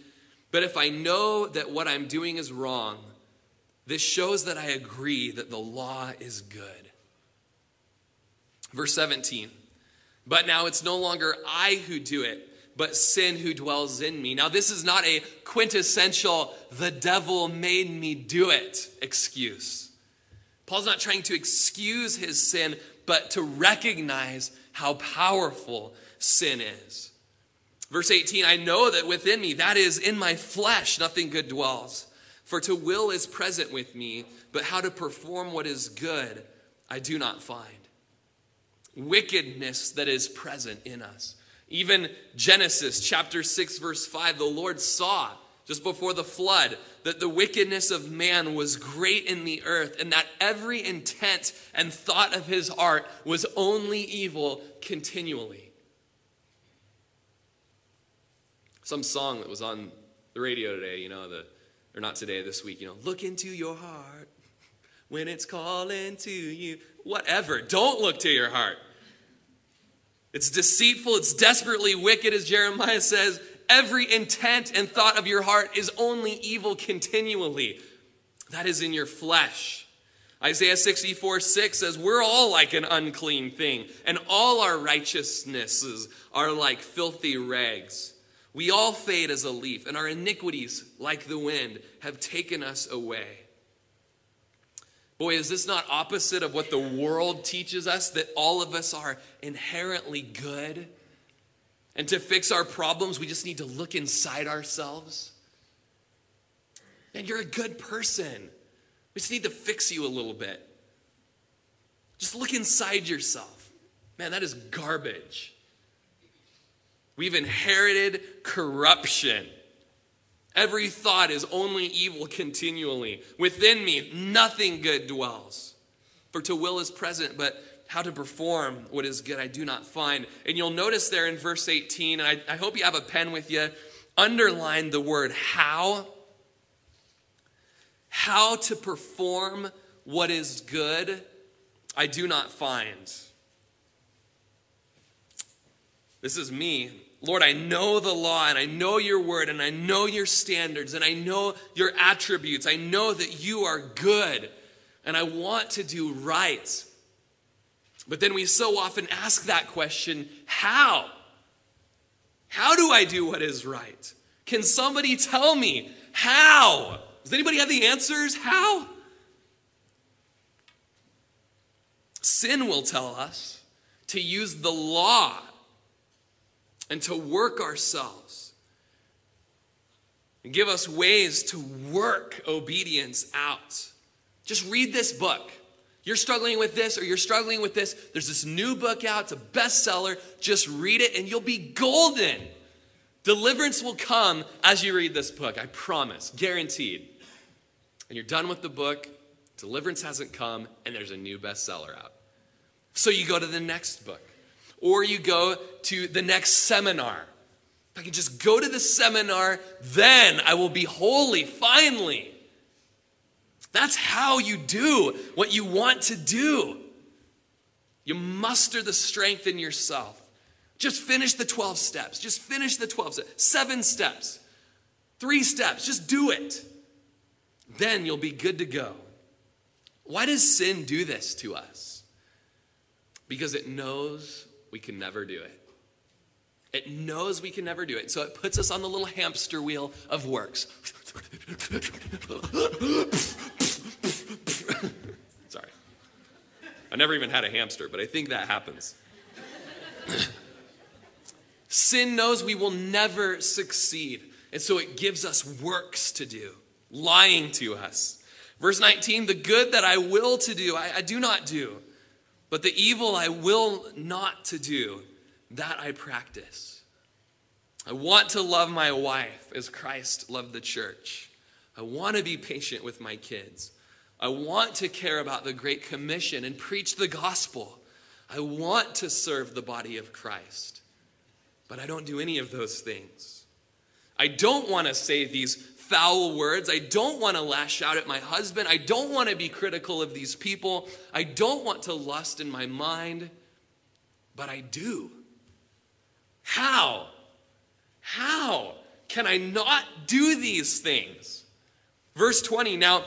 But if I know that what I'm doing is wrong, this shows that I agree that the law is good. Verse 17, But now it's no longer I who do it but sin who dwells in me. Now, this is not a quintessential, the devil made me do it excuse. Paul's not trying to excuse his sin, but to recognize how powerful sin is. Verse 18 I know that within me, that is, in my flesh, nothing good dwells. For to will is present with me, but how to perform what is good, I do not find. Wickedness that is present in us. Even Genesis chapter 6, verse 5, the Lord saw just before the flood that the wickedness of man was great in the earth and that every intent and thought of his heart was only evil continually. Some song that was on the radio today, you know, the or not today, this week, you know, look into your heart when it's calling to you. Whatever. Don't look to your heart. It's deceitful, it's desperately wicked, as Jeremiah says. Every intent and thought of your heart is only evil continually. That is in your flesh. Isaiah 64 6 says, We're all like an unclean thing, and all our righteousnesses are like filthy rags. We all fade as a leaf, and our iniquities, like the wind, have taken us away. Boy, is this not opposite of what the world teaches us that all of us are inherently good? And to fix our problems, we just need to look inside ourselves. And you're a good person. We just need to fix you a little bit. Just look inside yourself. Man, that is garbage. We've inherited corruption. Every thought is only evil continually. Within me, nothing good dwells. For to will is present, but how to perform what is good I do not find. And you'll notice there in verse 18, and I, I hope you have a pen with you, underline the word how. How to perform what is good I do not find. This is me Lord, I know the law and I know your word and I know your standards and I know your attributes. I know that you are good and I want to do right. But then we so often ask that question how? How do I do what is right? Can somebody tell me how? Does anybody have the answers? How? Sin will tell us to use the law and to work ourselves and give us ways to work obedience out. Just read this book. You're struggling with this or you're struggling with this. There's this new book out, it's a bestseller. Just read it and you'll be golden. Deliverance will come as you read this book, I promise, guaranteed. And you're done with the book, deliverance hasn't come, and there's a new bestseller out. So you go to the next book or you go to the next seminar. If I can just go to the seminar, then I will be holy finally. That's how you do what you want to do. You muster the strength in yourself. Just finish the 12 steps. Just finish the 12 steps. Seven steps. Three steps. Just do it. Then you'll be good to go. Why does sin do this to us? Because it knows we can never do it. It knows we can never do it. So it puts us on the little hamster wheel of works. Sorry. I never even had a hamster, but I think that happens. Sin knows we will never succeed. And so it gives us works to do, lying to us. Verse 19, the good that I will to do, I, I do not do. But the evil I will not to do, that I practice. I want to love my wife as Christ loved the church. I want to be patient with my kids. I want to care about the Great Commission and preach the gospel. I want to serve the body of Christ. but I don't do any of those things. I don't want to say these foul words. I don't want to lash out at my husband. I don't want to be critical of these people. I don't want to lust in my mind, but I do. How? How can I not do these things? Verse 20 Now,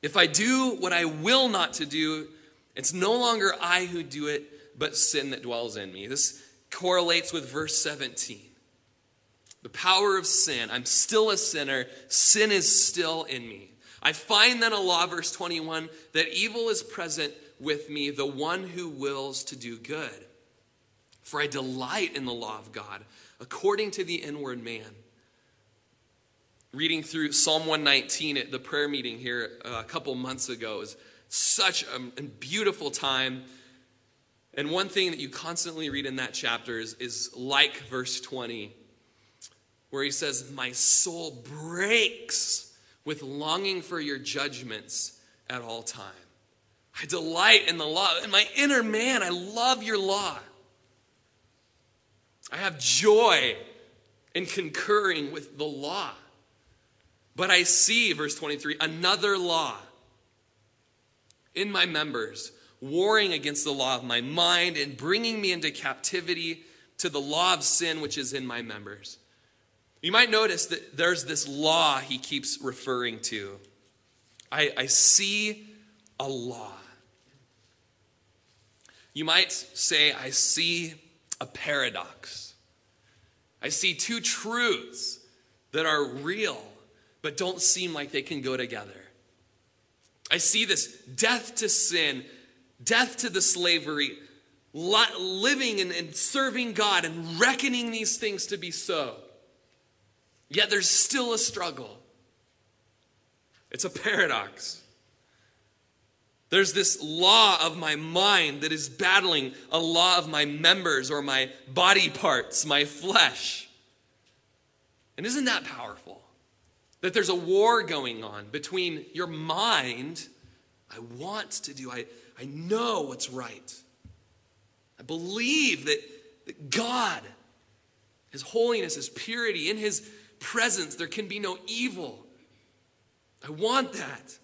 if I do what I will not to do, it's no longer I who do it, but sin that dwells in me. This correlates with verse 17. The power of sin. I'm still a sinner. Sin is still in me. I find then a law, verse 21, that evil is present with me, the one who wills to do good. For I delight in the law of God, according to the inward man. Reading through Psalm 119 at the prayer meeting here uh, a couple months ago is such a beautiful time. And one thing that you constantly read in that chapter is, is like verse 20 where he says, My soul breaks with longing for your judgments at all time. I delight in the law. In my inner man, I love your law. I have joy in concurring with the law. But I see, verse 23, another law in my members, warring against the law of my mind and bringing me into captivity to the law of sin which is in my members. You might notice that there's this law he keeps referring to. I, I see a law. You might say, I see a paradox. I see two truths that are real, but don't seem like they can go together. I see this death to sin, death to the slavery, living and serving God and reckoning these things to be so. Yet there's still a struggle. It's a paradox. There's this law of my mind that is battling a law of my members or my body parts, my flesh. And isn't that powerful? That there's a war going on between your mind, I want to do, I, I know what's right. I believe that, that God, His holiness, His purity, in His presence, there can be no evil. I want that.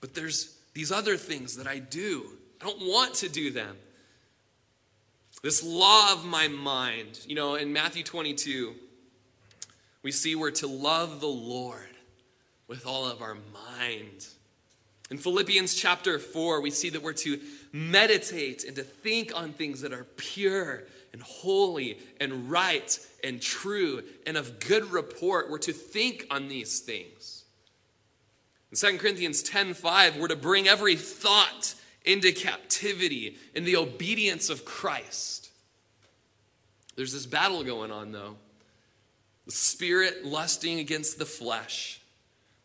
But there's these other things that I do. I don't want to do them. This law of my mind. You know, in Matthew 22, we see we're to love the Lord with all of our mind. In Philippians chapter 4, we see that we're to meditate and to think on things that are pure and holy and right and true and of good report. We're to think on these things. In 2 Corinthians 10:5, we're to bring every thought into captivity in the obedience of Christ. There's this battle going on though. The spirit lusting against the flesh.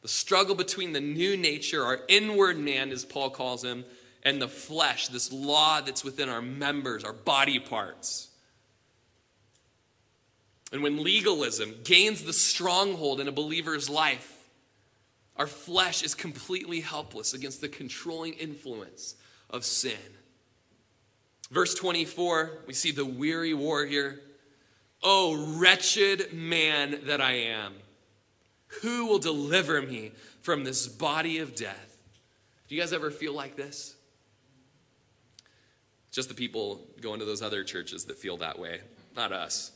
The struggle between the new nature, our inward man, as Paul calls him, and the flesh, this law that's within our members, our body parts. And when legalism gains the stronghold in a believer's life, our flesh is completely helpless against the controlling influence of sin. Verse 24, we see the weary warrior. Oh, wretched man that I am, who will deliver me from this body of death? Do you guys ever feel like this? Just the people going to those other churches that feel that way, not us.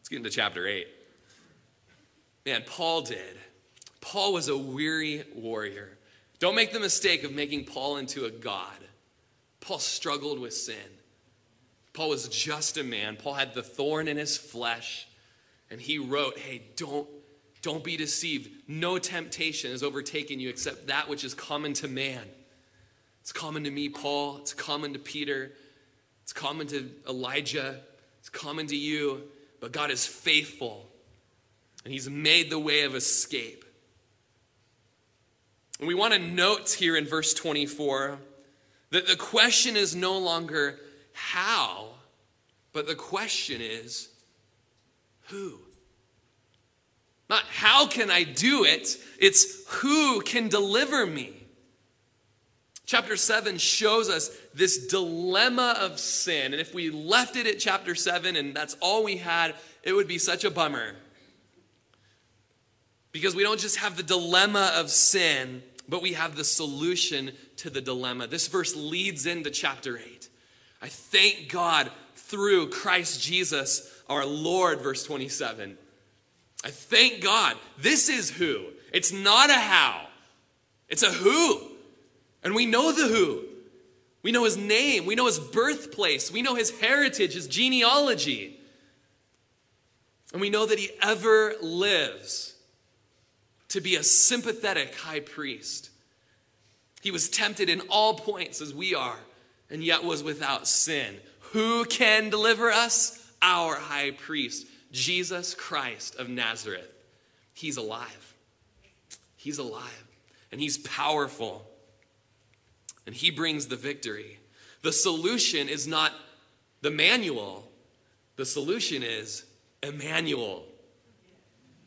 Let's get into chapter 8. Man, Paul did. Paul was a weary warrior. Don't make the mistake of making Paul into a god. Paul struggled with sin. Paul was just a man. Paul had the thorn in his flesh. And he wrote, Hey, don't, don't be deceived. No temptation has overtaken you except that which is common to man. It's common to me, Paul. It's common to Peter. It's common to Elijah. It's common to you. But God is faithful, and He's made the way of escape. And we want to note here in verse 24 that the question is no longer how, but the question is who. Not how can I do it, it's who can deliver me. Chapter 7 shows us this dilemma of sin. And if we left it at chapter 7 and that's all we had, it would be such a bummer. Because we don't just have the dilemma of sin, but we have the solution to the dilemma. This verse leads into chapter 8. I thank God through Christ Jesus our Lord, verse 27. I thank God. This is who. It's not a how, it's a who. And we know the who. We know his name, we know his birthplace, we know his heritage, his genealogy. And we know that he ever lives to be a sympathetic high priest. He was tempted in all points as we are, and yet was without sin. Who can deliver us? Our high priest, Jesus Christ of Nazareth. He's alive. He's alive. And he's powerful. And he brings the victory. The solution is not the manual, the solution is Emmanuel,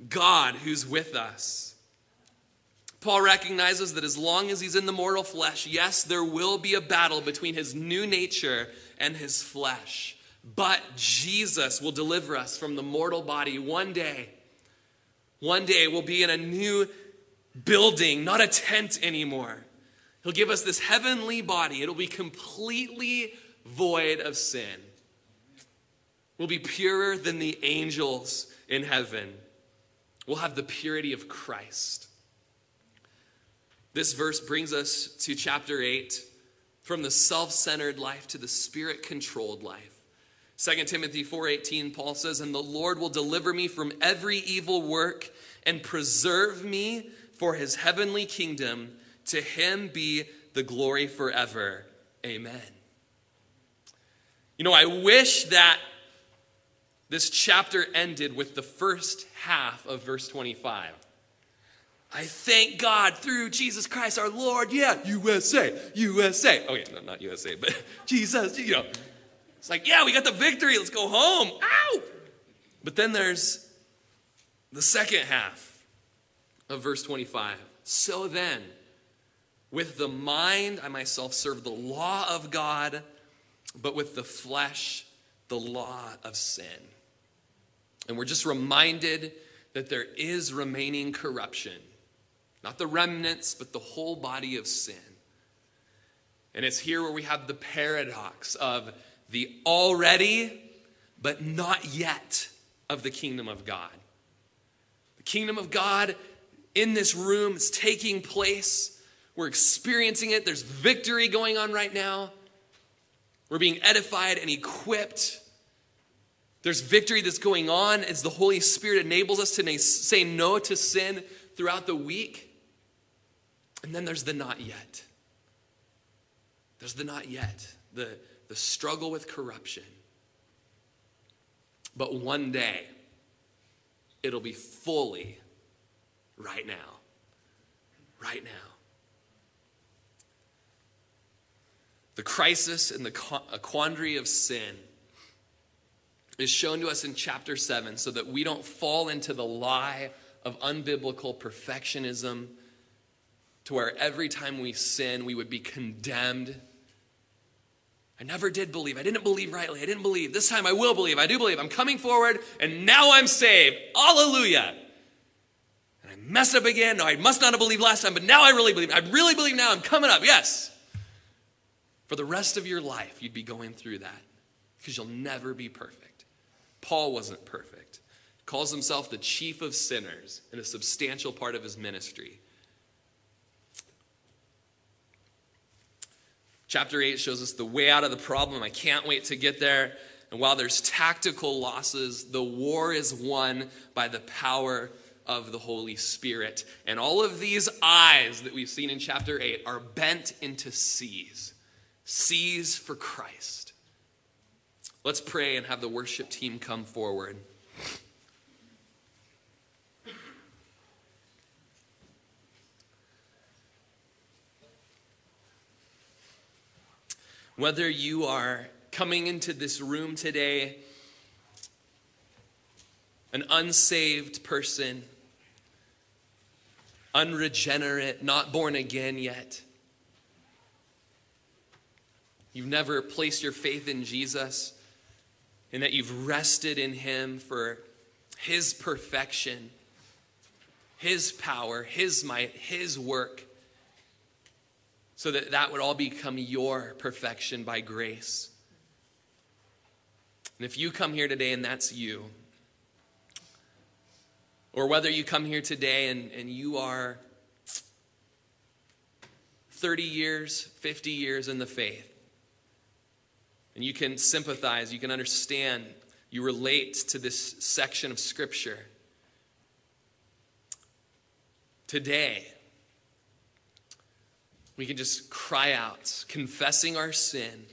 God who's with us. Paul recognizes that as long as he's in the mortal flesh, yes, there will be a battle between his new nature and his flesh. But Jesus will deliver us from the mortal body one day. One day we'll be in a new building, not a tent anymore. He'll give us this heavenly body. It'll be completely void of sin. We'll be purer than the angels in heaven. We'll have the purity of Christ. This verse brings us to chapter 8 from the self-centered life to the spirit-controlled life. 2 Timothy 4:18 Paul says and the Lord will deliver me from every evil work and preserve me for his heavenly kingdom to him be the glory forever amen You know I wish that this chapter ended with the first half of verse 25 I thank God through Jesus Christ our Lord. Yeah, USA, USA. Okay, no, not USA, but Jesus, you know. It's like, yeah, we got the victory. Let's go home. Ow! But then there's the second half of verse 25. So then, with the mind, I myself serve the law of God, but with the flesh, the law of sin. And we're just reminded that there is remaining corruption. Not the remnants, but the whole body of sin. And it's here where we have the paradox of the already, but not yet of the kingdom of God. The kingdom of God in this room is taking place. We're experiencing it. There's victory going on right now. We're being edified and equipped. There's victory that's going on as the Holy Spirit enables us to say no to sin throughout the week. And then there's the not yet. There's the not yet. The the struggle with corruption. But one day, it'll be fully right now. Right now. The crisis and the quandary of sin is shown to us in chapter 7 so that we don't fall into the lie of unbiblical perfectionism to where every time we sin, we would be condemned I never did believe. I didn't believe rightly. I didn't believe. This time I will believe. I do believe. I'm coming forward and now I'm saved. Hallelujah. And I messed up again. No, I must not have believed last time, but now I really believe. I really believe now. I'm coming up. Yes. For the rest of your life, you'd be going through that because you'll never be perfect. Paul wasn't perfect. He calls himself the chief of sinners in a substantial part of his ministry. Chapter 8 shows us the way out of the problem. I can't wait to get there. And while there's tactical losses, the war is won by the power of the Holy Spirit. And all of these eyes that we've seen in chapter 8 are bent into C's. C's for Christ. Let's pray and have the worship team come forward. Whether you are coming into this room today, an unsaved person, unregenerate, not born again yet, you've never placed your faith in Jesus, and that you've rested in Him for His perfection, His power, His might, His work, so that that would all become your perfection by grace. And if you come here today and that's you, or whether you come here today and, and you are 30 years, 50 years in the faith, and you can sympathize, you can understand, you relate to this section of Scripture. Today, we can just cry out, confessing our sin,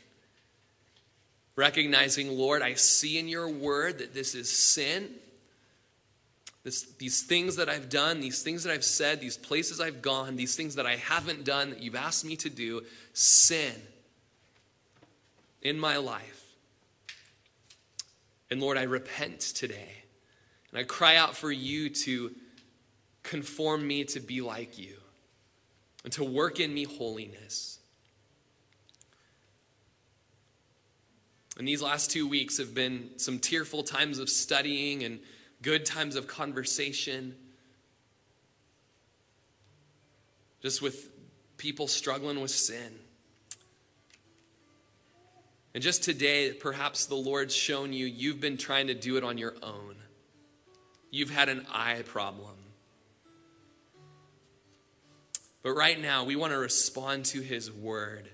recognizing, Lord, I see in your word that this is sin. This, these things that I've done, these things that I've said, these places I've gone, these things that I haven't done that you've asked me to do, sin in my life. And Lord, I repent today. And I cry out for you to conform me to be like you and to work in me holiness. And these last two weeks have been some tearful times of studying and good times of conversation. Just with people struggling with sin. And just today, perhaps the Lord's shown you you've been trying to do it on your own. You've had an eye problem. But right now, we want to respond to His word.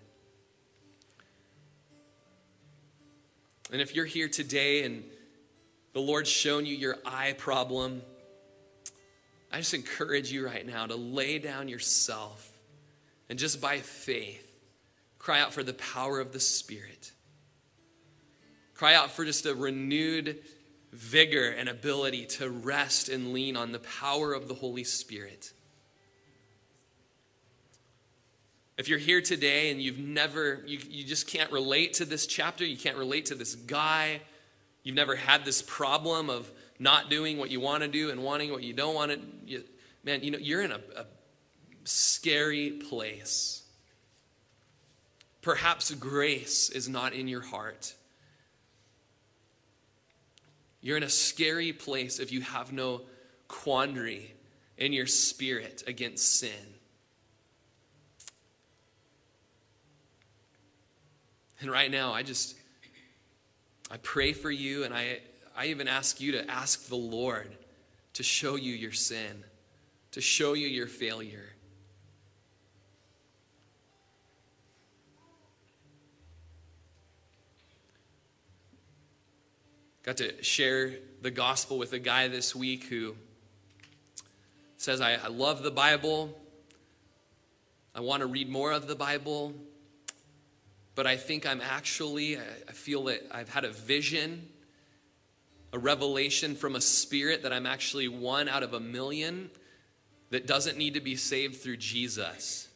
And if you're here today and the Lord's shown you your eye problem, I just encourage you right now to lay down yourself and just by faith cry out for the power of the Spirit. Cry out for just a renewed vigor and ability to rest and lean on the power of the Holy Spirit. If you're here today and you've never, you, you just can't relate to this chapter, you can't relate to this guy, you've never had this problem of not doing what you want to do and wanting what you don't want to, you, man, you know, you're in a, a scary place. Perhaps grace is not in your heart. You're in a scary place if you have no quandary in your spirit against sin. And right now, I just, I pray for you, and I, I even ask you to ask the Lord to show you your sin, to show you your failure. Got to share the gospel with a guy this week who says, I, I love the Bible. I want to read more of the Bible. But I think I'm actually, I, I feel that I've had a vision, a revelation from a spirit that I'm actually one out of a million that doesn't need to be saved through Jesus.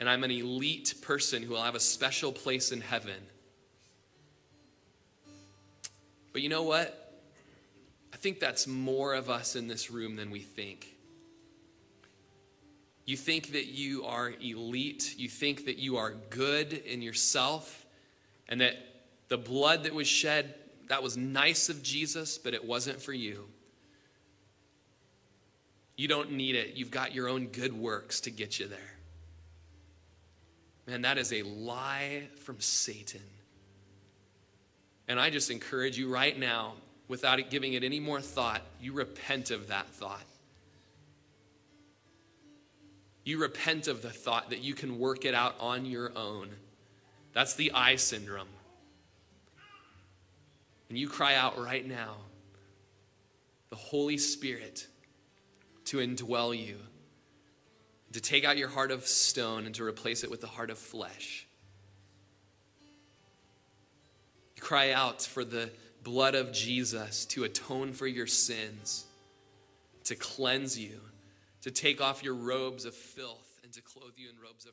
And I'm an elite person who will have a special place in heaven. But you know what? I think that's more of us in this room than we think. You think that you are elite, you think that you are good in yourself, and that the blood that was shed, that was nice of Jesus, but it wasn't for you. You don't need it. You've got your own good works to get you there. Man, that is a lie from Satan. And I just encourage you right now, without giving it any more thought, you repent of that thought. You repent of the thought that you can work it out on your own. That's the I syndrome. And you cry out right now, the Holy Spirit to indwell you, to take out your heart of stone and to replace it with the heart of flesh. Cry out for the blood of Jesus to atone for your sins, to cleanse you to take off your robes of filth and to clothe you in robes of.